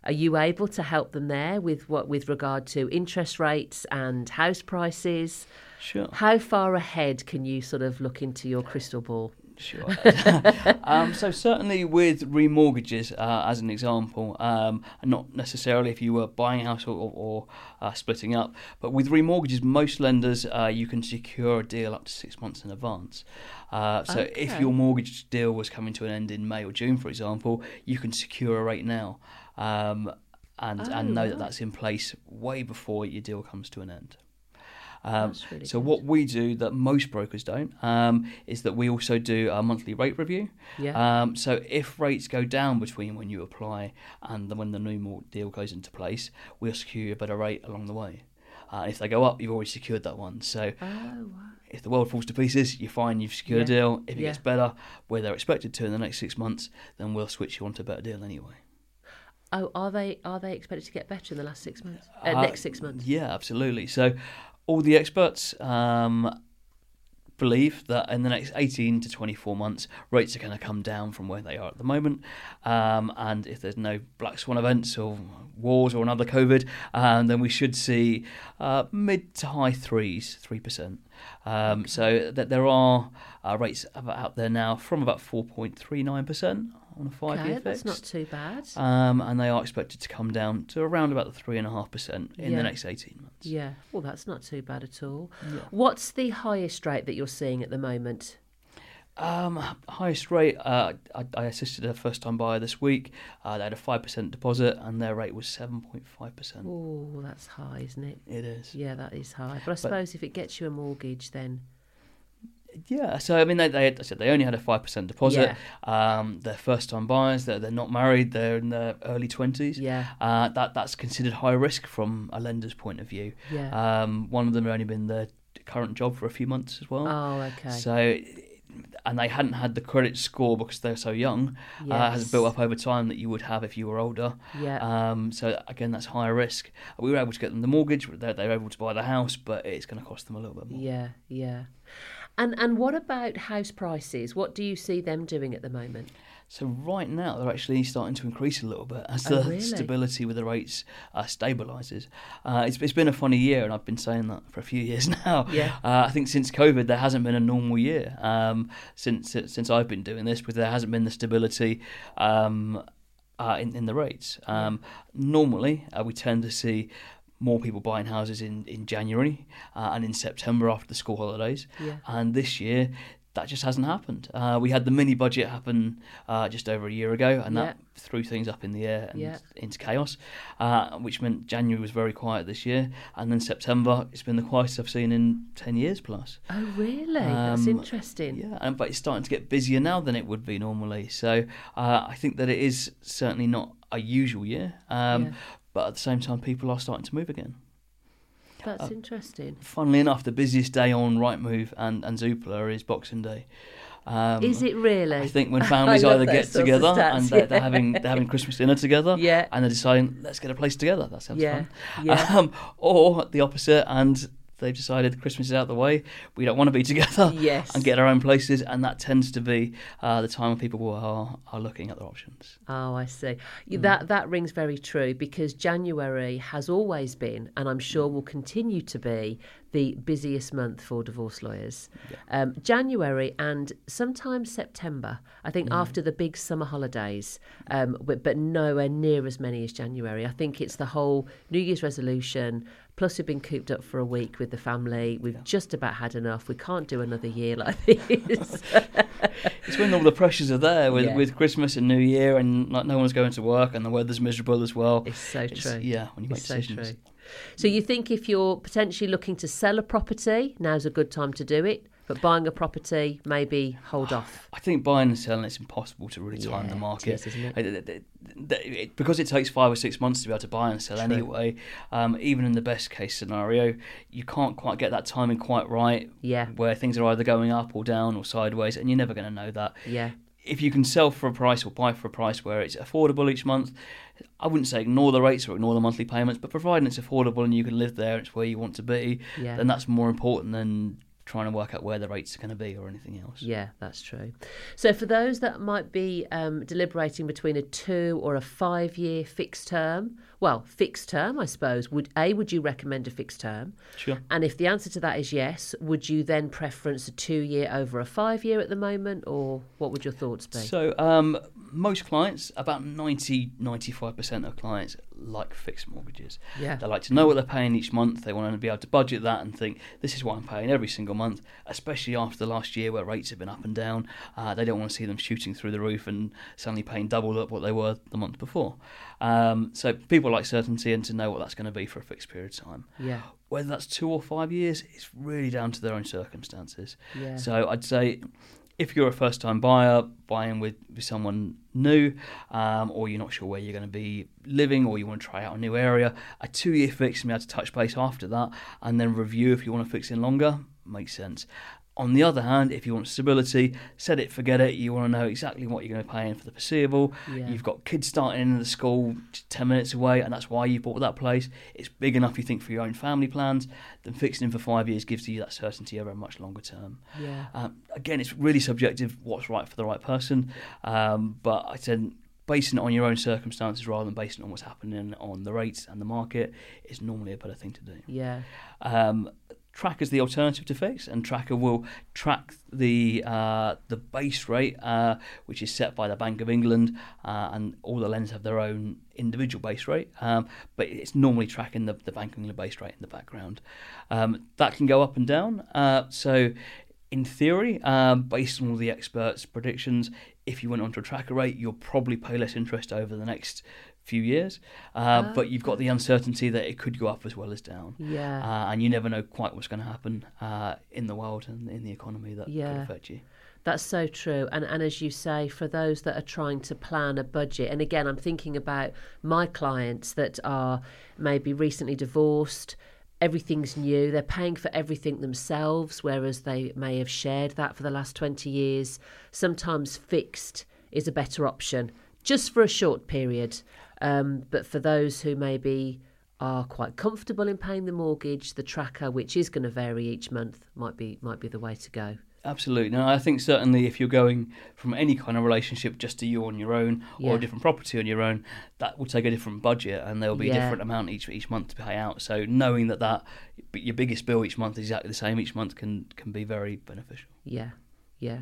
Speaker 1: Are you able to help them there with what with regard to interest rates and house prices?
Speaker 2: Sure.
Speaker 1: How far ahead can you sort of look into your crystal ball?
Speaker 2: Sure. um, so certainly with remortgages, uh, as an example, um, not necessarily if you were buying a house or, or, or uh, splitting up, but with remortgages, most lenders uh, you can secure a deal up to six months in advance. Uh, so if your mortgage deal was coming to an end in May or June, for example, you can secure a rate now. Um, and,
Speaker 1: Oh,
Speaker 2: and know
Speaker 1: right.
Speaker 2: that that's in place way before your deal comes to an end. Um,
Speaker 1: really
Speaker 2: so
Speaker 1: good.
Speaker 2: what we do that most brokers don't um, is that we also do a monthly rate review.
Speaker 1: Yeah.
Speaker 2: Um, so if rates go down between when you apply and then when the new deal goes into place, we'll secure you a better rate along the way. Uh, if they go up, you've already secured that one. So
Speaker 1: oh, wow.
Speaker 2: if the world falls to pieces, you're fine, you've secured a deal. If it
Speaker 1: Yeah.
Speaker 2: gets better, where they're expected to in the next six months, then we'll switch you onto a better deal anyway.
Speaker 1: Oh, are they are they expected to get better in the last six months? Uh,
Speaker 2: Uh,
Speaker 1: next six months?
Speaker 2: Yeah, absolutely. So, all the experts um, believe that in the next 18 to 24 months, rates are going to come down from where they are at the moment. Um, and if there's no black swan events or wars or another COVID, um, then we should see uh, mid to high threes, 3%. Um, So, that there are uh, rates out there now from about 4.39% on a five
Speaker 1: Okay,
Speaker 2: year
Speaker 1: that's not too bad.
Speaker 2: Um, and they are expected to come down to around about the three and a half percent in
Speaker 1: Yeah.
Speaker 2: the next eighteen months.
Speaker 1: yeah. Well, that's not too bad at all.
Speaker 2: Yeah.
Speaker 1: What's the highest rate that you're seeing at the moment?
Speaker 2: Um, highest rate. Uh, I, I assisted a first-time buyer this week. Uh, they had a five percent deposit, and their rate was seven point five percent.
Speaker 1: Oh, that's high, isn't it?
Speaker 2: It is.
Speaker 1: Yeah, that is high. But I suppose if it gets you a mortgage, then
Speaker 2: Yeah. So I mean, they, they, said they only had a five percent deposit. Yeah. Um, they're first-time buyers. They're they're not married. They're in their early twenties.
Speaker 1: yeah,
Speaker 2: Uh, that that's considered high risk from a lender's point of view.
Speaker 1: yeah.
Speaker 2: Um, one of them had only been their current job for a few months as well.
Speaker 1: oh, okay.
Speaker 2: So, and they hadn't had the credit score because they're so young. Uh, has built up over time that you would have if you were older.
Speaker 1: yeah,
Speaker 2: Um, so again, that's higher risk. We were able to get them the mortgage. They they were able to buy the house, but it's going to cost them a little bit more.
Speaker 1: yeah, yeah. And and what about house prices? What do you see them doing at the moment?
Speaker 2: So right now they're actually starting to increase a little bit as
Speaker 1: Oh,
Speaker 2: the
Speaker 1: really?
Speaker 2: stability with the rates uh, stabilises. Uh, it's, it's been a funny year, and I've been saying that for a few years now.
Speaker 1: Yeah.
Speaker 2: Uh, I think since COVID there hasn't been a normal year um, since since I've been doing this, because there hasn't been the stability. Um, uh, in, in the rates. Um, normally, uh, we tend to see more people buying houses in, in January uh, and in September after the school holidays.
Speaker 1: Yeah.
Speaker 2: And this year, that just hasn't happened. Uh, we had the mini budget happen uh, just over a year ago, and that threw things up in the air and
Speaker 1: Yeah.
Speaker 2: into chaos, uh, which meant January was very quiet this year. And then September, it's been the quietest I've seen in 10 years plus.
Speaker 1: Oh, really? That's
Speaker 2: Um,
Speaker 1: interesting.
Speaker 2: Yeah, and, but it's starting to get busier now than it would be normally. So uh, I think that it is certainly not a usual year, um,
Speaker 1: Yeah.
Speaker 2: But at the same time, people are starting to move again.
Speaker 1: That's interesting.
Speaker 2: Funnily enough, the busiest day on Rightmove and, and Zoopla is Boxing Day. Um,
Speaker 1: Is it really?
Speaker 2: I think when families either get together
Speaker 1: stats,
Speaker 2: and they're,
Speaker 1: yeah.
Speaker 2: they're having they're having Christmas dinner together,
Speaker 1: Yeah.
Speaker 2: and they're deciding let's get a place together. That sounds
Speaker 1: Yeah,
Speaker 2: fun.
Speaker 1: yeah.
Speaker 2: Um, or the opposite, and they've decided Christmas is out of the way. We don't want to be together.
Speaker 1: Yes.
Speaker 2: and get our own places, and that tends to be uh, the time when people are are looking at their options.
Speaker 1: Oh, I see.
Speaker 2: Mm.
Speaker 1: That that rings very true because January has always been, and I'm sure will continue to be, the busiest month for divorce lawyers. Um, January and sometimes September. I think
Speaker 2: Mm.
Speaker 1: after the big summer holidays, um, but nowhere near as many as January. I think it's the whole New Year's resolution. Plus, we've been cooped up for a week with the family. We've just about had enough. We can't do another year like this.
Speaker 2: It's when all the pressures are there with,
Speaker 1: Yeah.
Speaker 2: with Christmas and New Year, and like, no one's going to work, and the weather's miserable as well.
Speaker 1: It's so true.
Speaker 2: Yeah, when you make
Speaker 1: It's so
Speaker 2: decisions.
Speaker 1: true. So you think if you're potentially looking to sell a property, now's a good time to do it. But buying a property, maybe hold off.
Speaker 2: I think buying and selling it's impossible to really time
Speaker 1: Yeah,
Speaker 2: the market
Speaker 1: is, isn't it-
Speaker 2: because it takes five or six months to be able to buy and sell
Speaker 1: True.
Speaker 2: anyway. Um, even in the best case scenario, you can't quite get that timing quite right.
Speaker 1: Yeah.
Speaker 2: where things are either going up or down or sideways, and you're never going to know that.
Speaker 1: Yeah.
Speaker 2: If you can sell for a price or buy for a price where it's affordable each month, I wouldn't say ignore the rates or ignore the monthly payments, but providing it's affordable and you can live there, it's where you want to be,
Speaker 1: Yeah.
Speaker 2: then that's more important than trying to work out where the rates are going to be or anything else.
Speaker 1: Yeah, that's true. So, for those that might be um, deliberating between a two or a five year fixed term, well, fixed term, I suppose, would A, would you recommend a fixed term?
Speaker 2: Sure.
Speaker 1: And if the answer to that is yes, would you then preference a two year over a five year at the moment, or what would your thoughts be?
Speaker 2: So, um, most clients, about 90 95% of clients like fixed mortgages.
Speaker 1: Yeah.
Speaker 2: They like to know what they're paying each month. They want to be able to budget that and think, this is what I'm paying every single month, especially after the last year where rates have been up and down. Uh, they don't want to see them shooting through the roof and suddenly paying double up what they were the month before. Um, so, people like certainty and to know what that's going to be for a fixed period of time.
Speaker 1: yeah.
Speaker 2: Whether that's two or five years, it's really down to their own circumstances.
Speaker 1: Yeah.
Speaker 2: So I'd say if you're a first time buyer, buying with, with someone new, um, or you're not sure where you're going to be living, or you want to try out a new area, a two year fix and be able to touch base after that and then review if you want to fix in longer makes sense. On the other hand, if you want stability, set it, forget it. You want to know exactly what you're going to pay in for the foreseeable.
Speaker 1: Yeah.
Speaker 2: You've got kids starting in the school 10 minutes away, and that's why you bought that place. It's big enough, you think, for your own family plans. Then fixing in for five years gives you that certainty over a much longer term.
Speaker 1: Yeah.
Speaker 2: Um, again, it's really subjective what's right for the right person, um, but I said basing it on your own circumstances rather than basing it on what's happening on the rates and the market is normally a better thing to do.
Speaker 1: Yeah.
Speaker 2: Um, Tracker's the alternative to fix, and Tracker will track the uh, the base rate, uh, which is set by the Bank of England, uh, and all the lenders have their own individual base rate, um, but it's normally tracking the, the Bank of England base rate in the background. Um, that can go up and down. Uh, so, in theory, um, based on all the experts' predictions, if you went onto a tracker rate, you'll probably pay less interest over the next few years. Uh, but you've got the uncertainty that it could go up as well as down.
Speaker 1: Yeah.
Speaker 2: Uh, and you never know quite what's going to happen uh, in the world and in the economy that
Speaker 1: Yeah.
Speaker 2: could affect you.
Speaker 1: That's so true. And and as you say, for those that are trying to plan a budget, and again, I'm thinking about my clients that are maybe recently divorced. Everything's new. They're paying for everything themselves, whereas they may have shared that for the last 20 years. Sometimes fixed is a better option, just for a short period. Um, but for those who maybe are quite comfortable in paying the mortgage, the tracker, which is going to vary each month, might be might be the way to go.
Speaker 2: Absolutely. No, I think certainly if you're going from any kind of relationship just to you on your own or
Speaker 1: Yeah.
Speaker 2: a different property on your own, that will take a different budget and there'll be a different amount each each month to pay out. So knowing that that your biggest bill each month is exactly the same each month can can be very beneficial.
Speaker 1: Yeah, yeah.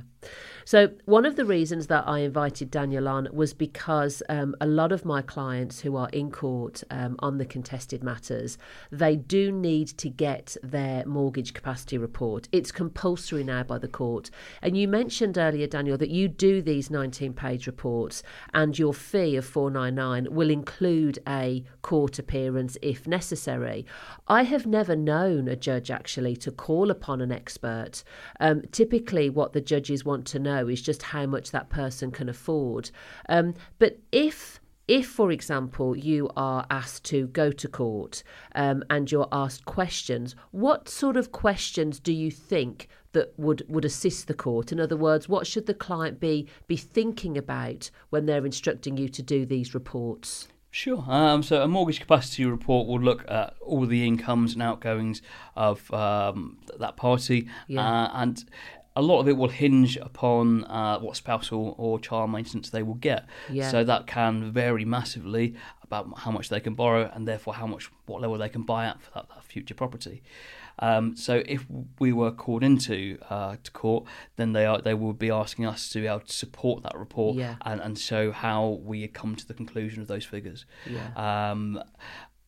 Speaker 1: So one of the reasons that I invited Daniel on was because um, a lot of my clients who are in court um, on the contested matters, they do need to get their mortgage capacity report. It's compulsory now by the court. And you mentioned earlier, Daniel, that you do these 19-page reports, and your fee of 499 will include a court appearance if necessary. I have never known a judge actually to call upon an expert. Um, typically, what the judges want to know is just how much that person can afford. Um, but if if, for example, you are asked to go to court um, and you're asked questions, what sort of questions do you think that would, would assist the court? In other words, what should the client be be thinking about when they're instructing you to do these reports?
Speaker 2: Sure. Um, so a mortgage capacity report will look at all the incomes and outgoings of um, that party,
Speaker 1: Yeah.
Speaker 2: uh, and a lot of it will hinge upon uh, what spousal or child maintenance they will get.
Speaker 1: Yeah.
Speaker 2: So that can vary massively about how much they can borrow and therefore how much what level they can buy at for that, that future property. Um, so if we were called into uh, to court, then they are they will be asking us to be able to support that report
Speaker 1: Yeah.
Speaker 2: and, and show how we had come to the conclusion of those figures.
Speaker 1: Yeah.
Speaker 2: Um,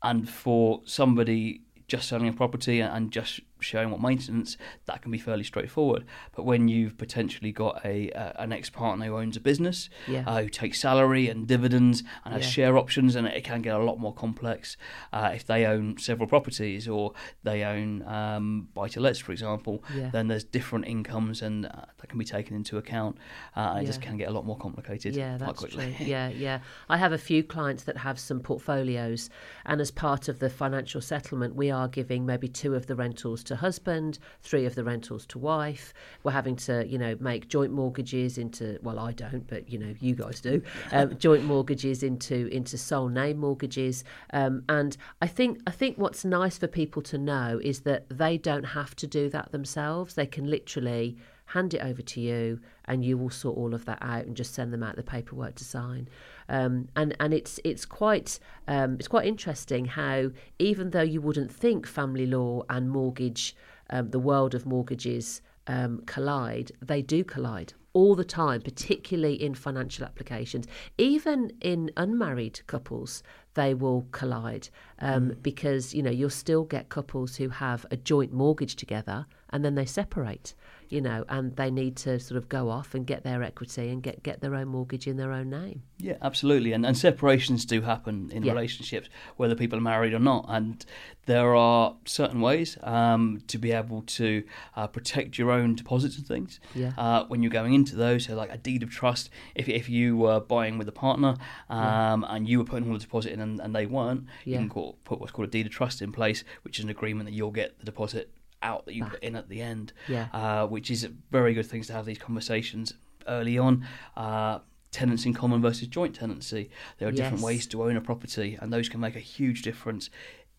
Speaker 2: and for somebody just selling a property and just showing what maintenance, that can be fairly straightforward. But when you've potentially got a uh, an ex partner who owns a business,
Speaker 1: Yeah.
Speaker 2: uh, who takes salary and dividends and has
Speaker 1: Yeah.
Speaker 2: share options, and it can get a lot more complex uh, if they own several properties or they own um, buy to lets, for example.
Speaker 1: Yeah.
Speaker 2: Then there's different incomes and uh, that can be taken into account, uh, it just can get a lot more complicated
Speaker 1: Yeah,
Speaker 2: quite
Speaker 1: that's
Speaker 2: quickly.
Speaker 1: true. Yeah, yeah. I have a few clients that have some portfolios, and as part of the financial settlement, we are giving maybe two of the rentals to husband, three of the rentals to wife. We're having to, you know, make joint mortgages into. Well, I don't, but you know, you guys do. Um, joint mortgages into into sole name mortgages, um, and I think I think what's nice for people to know is that they don't have to do that themselves. They can literally hand it over to you and you will sort all of that out and just send them out the paperwork to sign um, and and it's it's quite um, it's quite interesting how even though you wouldn't think family law and mortgage um, the world of mortgages um, collide they do collide all the time particularly in financial applications. Even in unmarried couples they will collide um, because you know you'll still get couples who have a joint mortgage together and then they separate you know and they need to sort of go off and get their equity and get get their own mortgage in their own name
Speaker 2: Yeah, absolutely. And, and separations do happen in
Speaker 1: Yeah.
Speaker 2: relationships, whether people are married or not. And there are certain ways um, to be able to uh, protect your own deposits and things
Speaker 1: Yeah.
Speaker 2: uh, when you're going into those. So, like a deed of trust, if, if you were buying with a partner um, and you were putting all the deposit in and, and they weren't, you can call, put what's called a deed of trust in place, which is an agreement that you'll get the deposit out that you put in at the end
Speaker 1: Yeah.
Speaker 2: uh, which is a very good things to have these conversations early on. Uh, tenants in common versus joint tenancy. There are different ways to own a property, and those can make a huge difference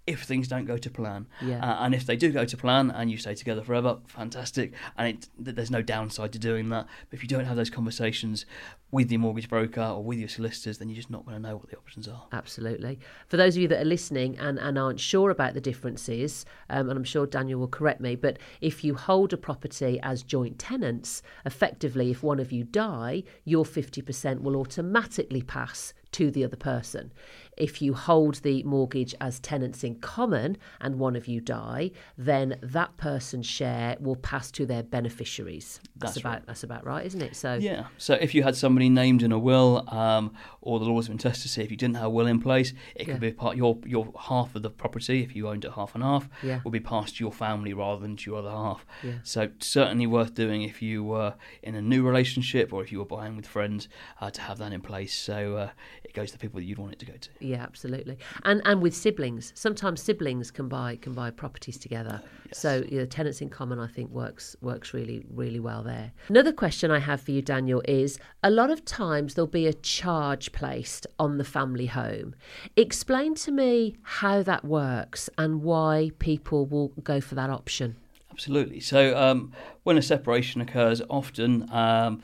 Speaker 2: if things don't go to plan.
Speaker 1: Yeah.
Speaker 2: Uh, and if they do go to plan and you stay together forever, fantastic. And it, there's no downside to doing that. But if you don't have those conversations with your mortgage broker or with your solicitors, then you're just not going to know what the options are.
Speaker 1: Absolutely. For those of you that are listening and, and aren't sure about the differences, um, and I'm sure Daniel will correct me, but if you hold a property as joint tenants, effectively, if one of you die, your 50% will automatically pass to the other person. If you hold the mortgage as tenants in common and one of you die, then that person's share will pass to their beneficiaries. That's,
Speaker 2: That's
Speaker 1: about
Speaker 2: right.
Speaker 1: that's about right, isn't it? So
Speaker 2: Yeah. So if you had somebody named in a will, um, or the laws of intestacy, if you didn't have a will in place, it
Speaker 1: Yeah.
Speaker 2: could be part your your half of the property. If you owned it half and half,
Speaker 1: Yeah.
Speaker 2: will be passed to your family rather than to your other half.
Speaker 1: Yeah.
Speaker 2: So certainly worth doing if you were in a new relationship or if you were buying with friends uh, to have that in place. So uh, it goes to the people that you'd want it to go to.
Speaker 1: Yeah, absolutely. And and with siblings, sometimes siblings can buy can buy properties together. So you know, tenants in common, I think works works really really well there. Another question I have for you, Daniel, is a lot of times there'll be a charge placed on the family home. Explain to me how that works and why people will go for that option.
Speaker 2: Absolutely. So um, when a separation occurs, often um,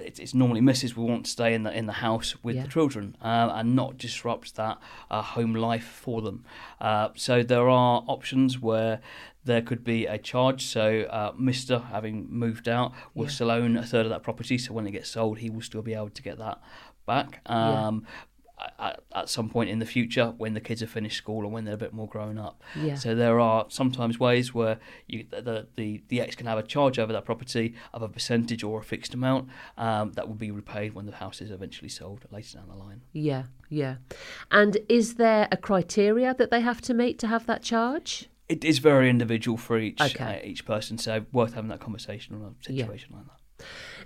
Speaker 2: it's, it's normally Mrs. will want to stay in the in the house with
Speaker 1: Yeah.
Speaker 2: the children uh, and not disrupt that uh, home life for them. Uh, so there are options where there could be a charge. So uh, Mister, having moved out, will
Speaker 1: Yeah.
Speaker 2: still own a third of that property. So when it gets sold, he will still be able to get that back.
Speaker 1: Yeah.
Speaker 2: At, at some point in the future, when the kids have finished school or when they're a bit more grown up,
Speaker 1: Yeah.
Speaker 2: so there are sometimes ways where you, the, the the ex can have a charge over that property of a percentage or a fixed amount um, that will be repaid when the house is eventually sold later down the line.
Speaker 1: Yeah, yeah. And is there a criteria that they have to meet to have that charge?
Speaker 2: It is very individual for each
Speaker 1: Okay.
Speaker 2: uh, each person, so worth having that conversation on a
Speaker 1: Yeah.
Speaker 2: situation like that.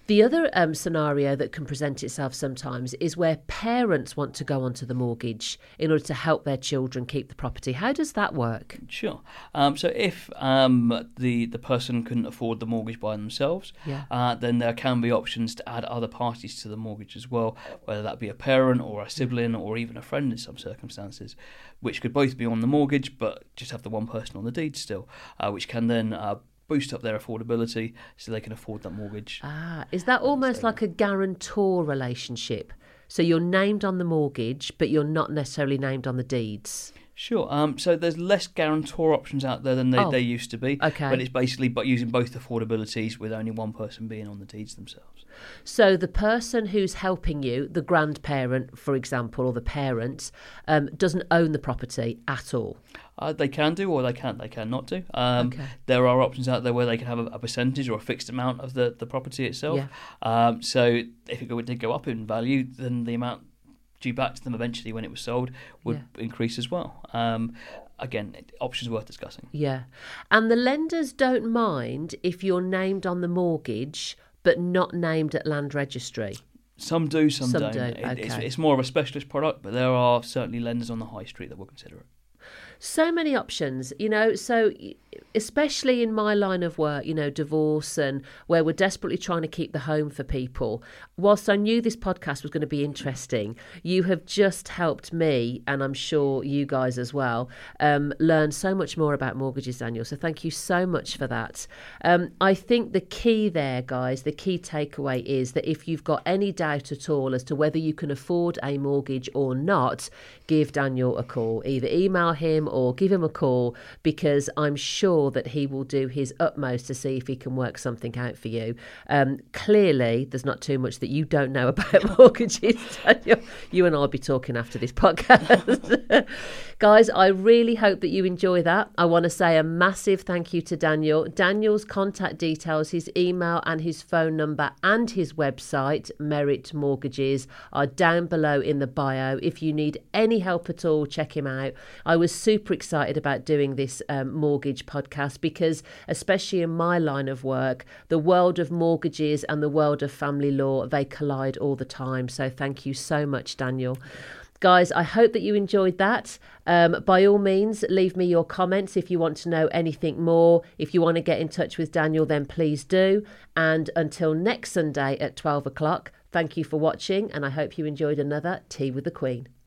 Speaker 1: The other um, scenario that can present itself sometimes is where parents want to go onto the mortgage in order to help their children keep the property. How does that work?
Speaker 2: Sure. Um, so if um, the the person couldn't afford the mortgage by themselves,
Speaker 1: Yeah.
Speaker 2: uh, then there can be options to add other parties to the mortgage as well, whether that be a parent or a sibling or even a friend in some circumstances, which could both be on the mortgage but just have the one person on the deed still, uh, which can then uh, boost up their affordability so they can afford that mortgage.
Speaker 1: Ah, is that almost like a guarantor relationship? So you're named on the mortgage, but you're not necessarily named on the deeds.
Speaker 2: Sure. Um, so there's less guarantor options out there than they,
Speaker 1: Oh,
Speaker 2: they used to be.
Speaker 1: okay.
Speaker 2: But it's basically but using both affordabilities with only one person being on the deeds themselves.
Speaker 1: So the person who's helping you, the grandparent, for example, or the parent, um, doesn't own the property at all.
Speaker 2: Uh, they can do, or they can't. They cannot do. Um,
Speaker 1: Okay.
Speaker 2: There are options out there where they can have a, a percentage or a fixed amount of the, the property itself.
Speaker 1: Yeah.
Speaker 2: Um, so if it go- did go up in value, then the amount due back to them eventually when it was sold would increase as well. Um, again, options worth discussing.
Speaker 1: Yeah. And the lenders don't mind if you're named on the mortgage but not named at land registry.
Speaker 2: Some do, some,
Speaker 1: Some
Speaker 2: don't.
Speaker 1: do,
Speaker 2: It- it's,
Speaker 1: okay.
Speaker 2: it's more of a specialist product, but there are certainly lenders on the high street that will consider it.
Speaker 1: So many options you know so especially in my line of work you know divorce and where we're desperately trying to keep the home for people. Whilst i knew this podcast was going to be interesting you have just helped me and i'm sure you guys as well um, learn so much more about mortgages daniel. So thank you so much for that. Um, i think the key there guys the key takeaway is that if you've got any doubt at all as to whether you can afford a mortgage or not give daniel a call. Either email him or give him a call because i'm sure that he will do his utmost to see if he can work something out for you. Um, clearly there's not too much that you don't know about mortgages. Daniel you and i'll be talking after this podcast. Guys i really hope that you enjoy that. I want to say a massive thank you to daniel. Daniel's contact details his email and his phone number and his website merit mortgages are down below in the bio. If you need any help at all check him out. I was super excited about doing this um, mortgage podcast because especially in my line of work the world of mortgages and the world of family law they collide all the time so thank you so much daniel Guys, I hope that you enjoyed that. Um, by all means, leave me your comments if you want to know anything more. If you want to get in touch with Daniel, then please do. And until next Sunday at 12 o'clock, thank you for watching, and I hope you enjoyed another Tea with the Queen.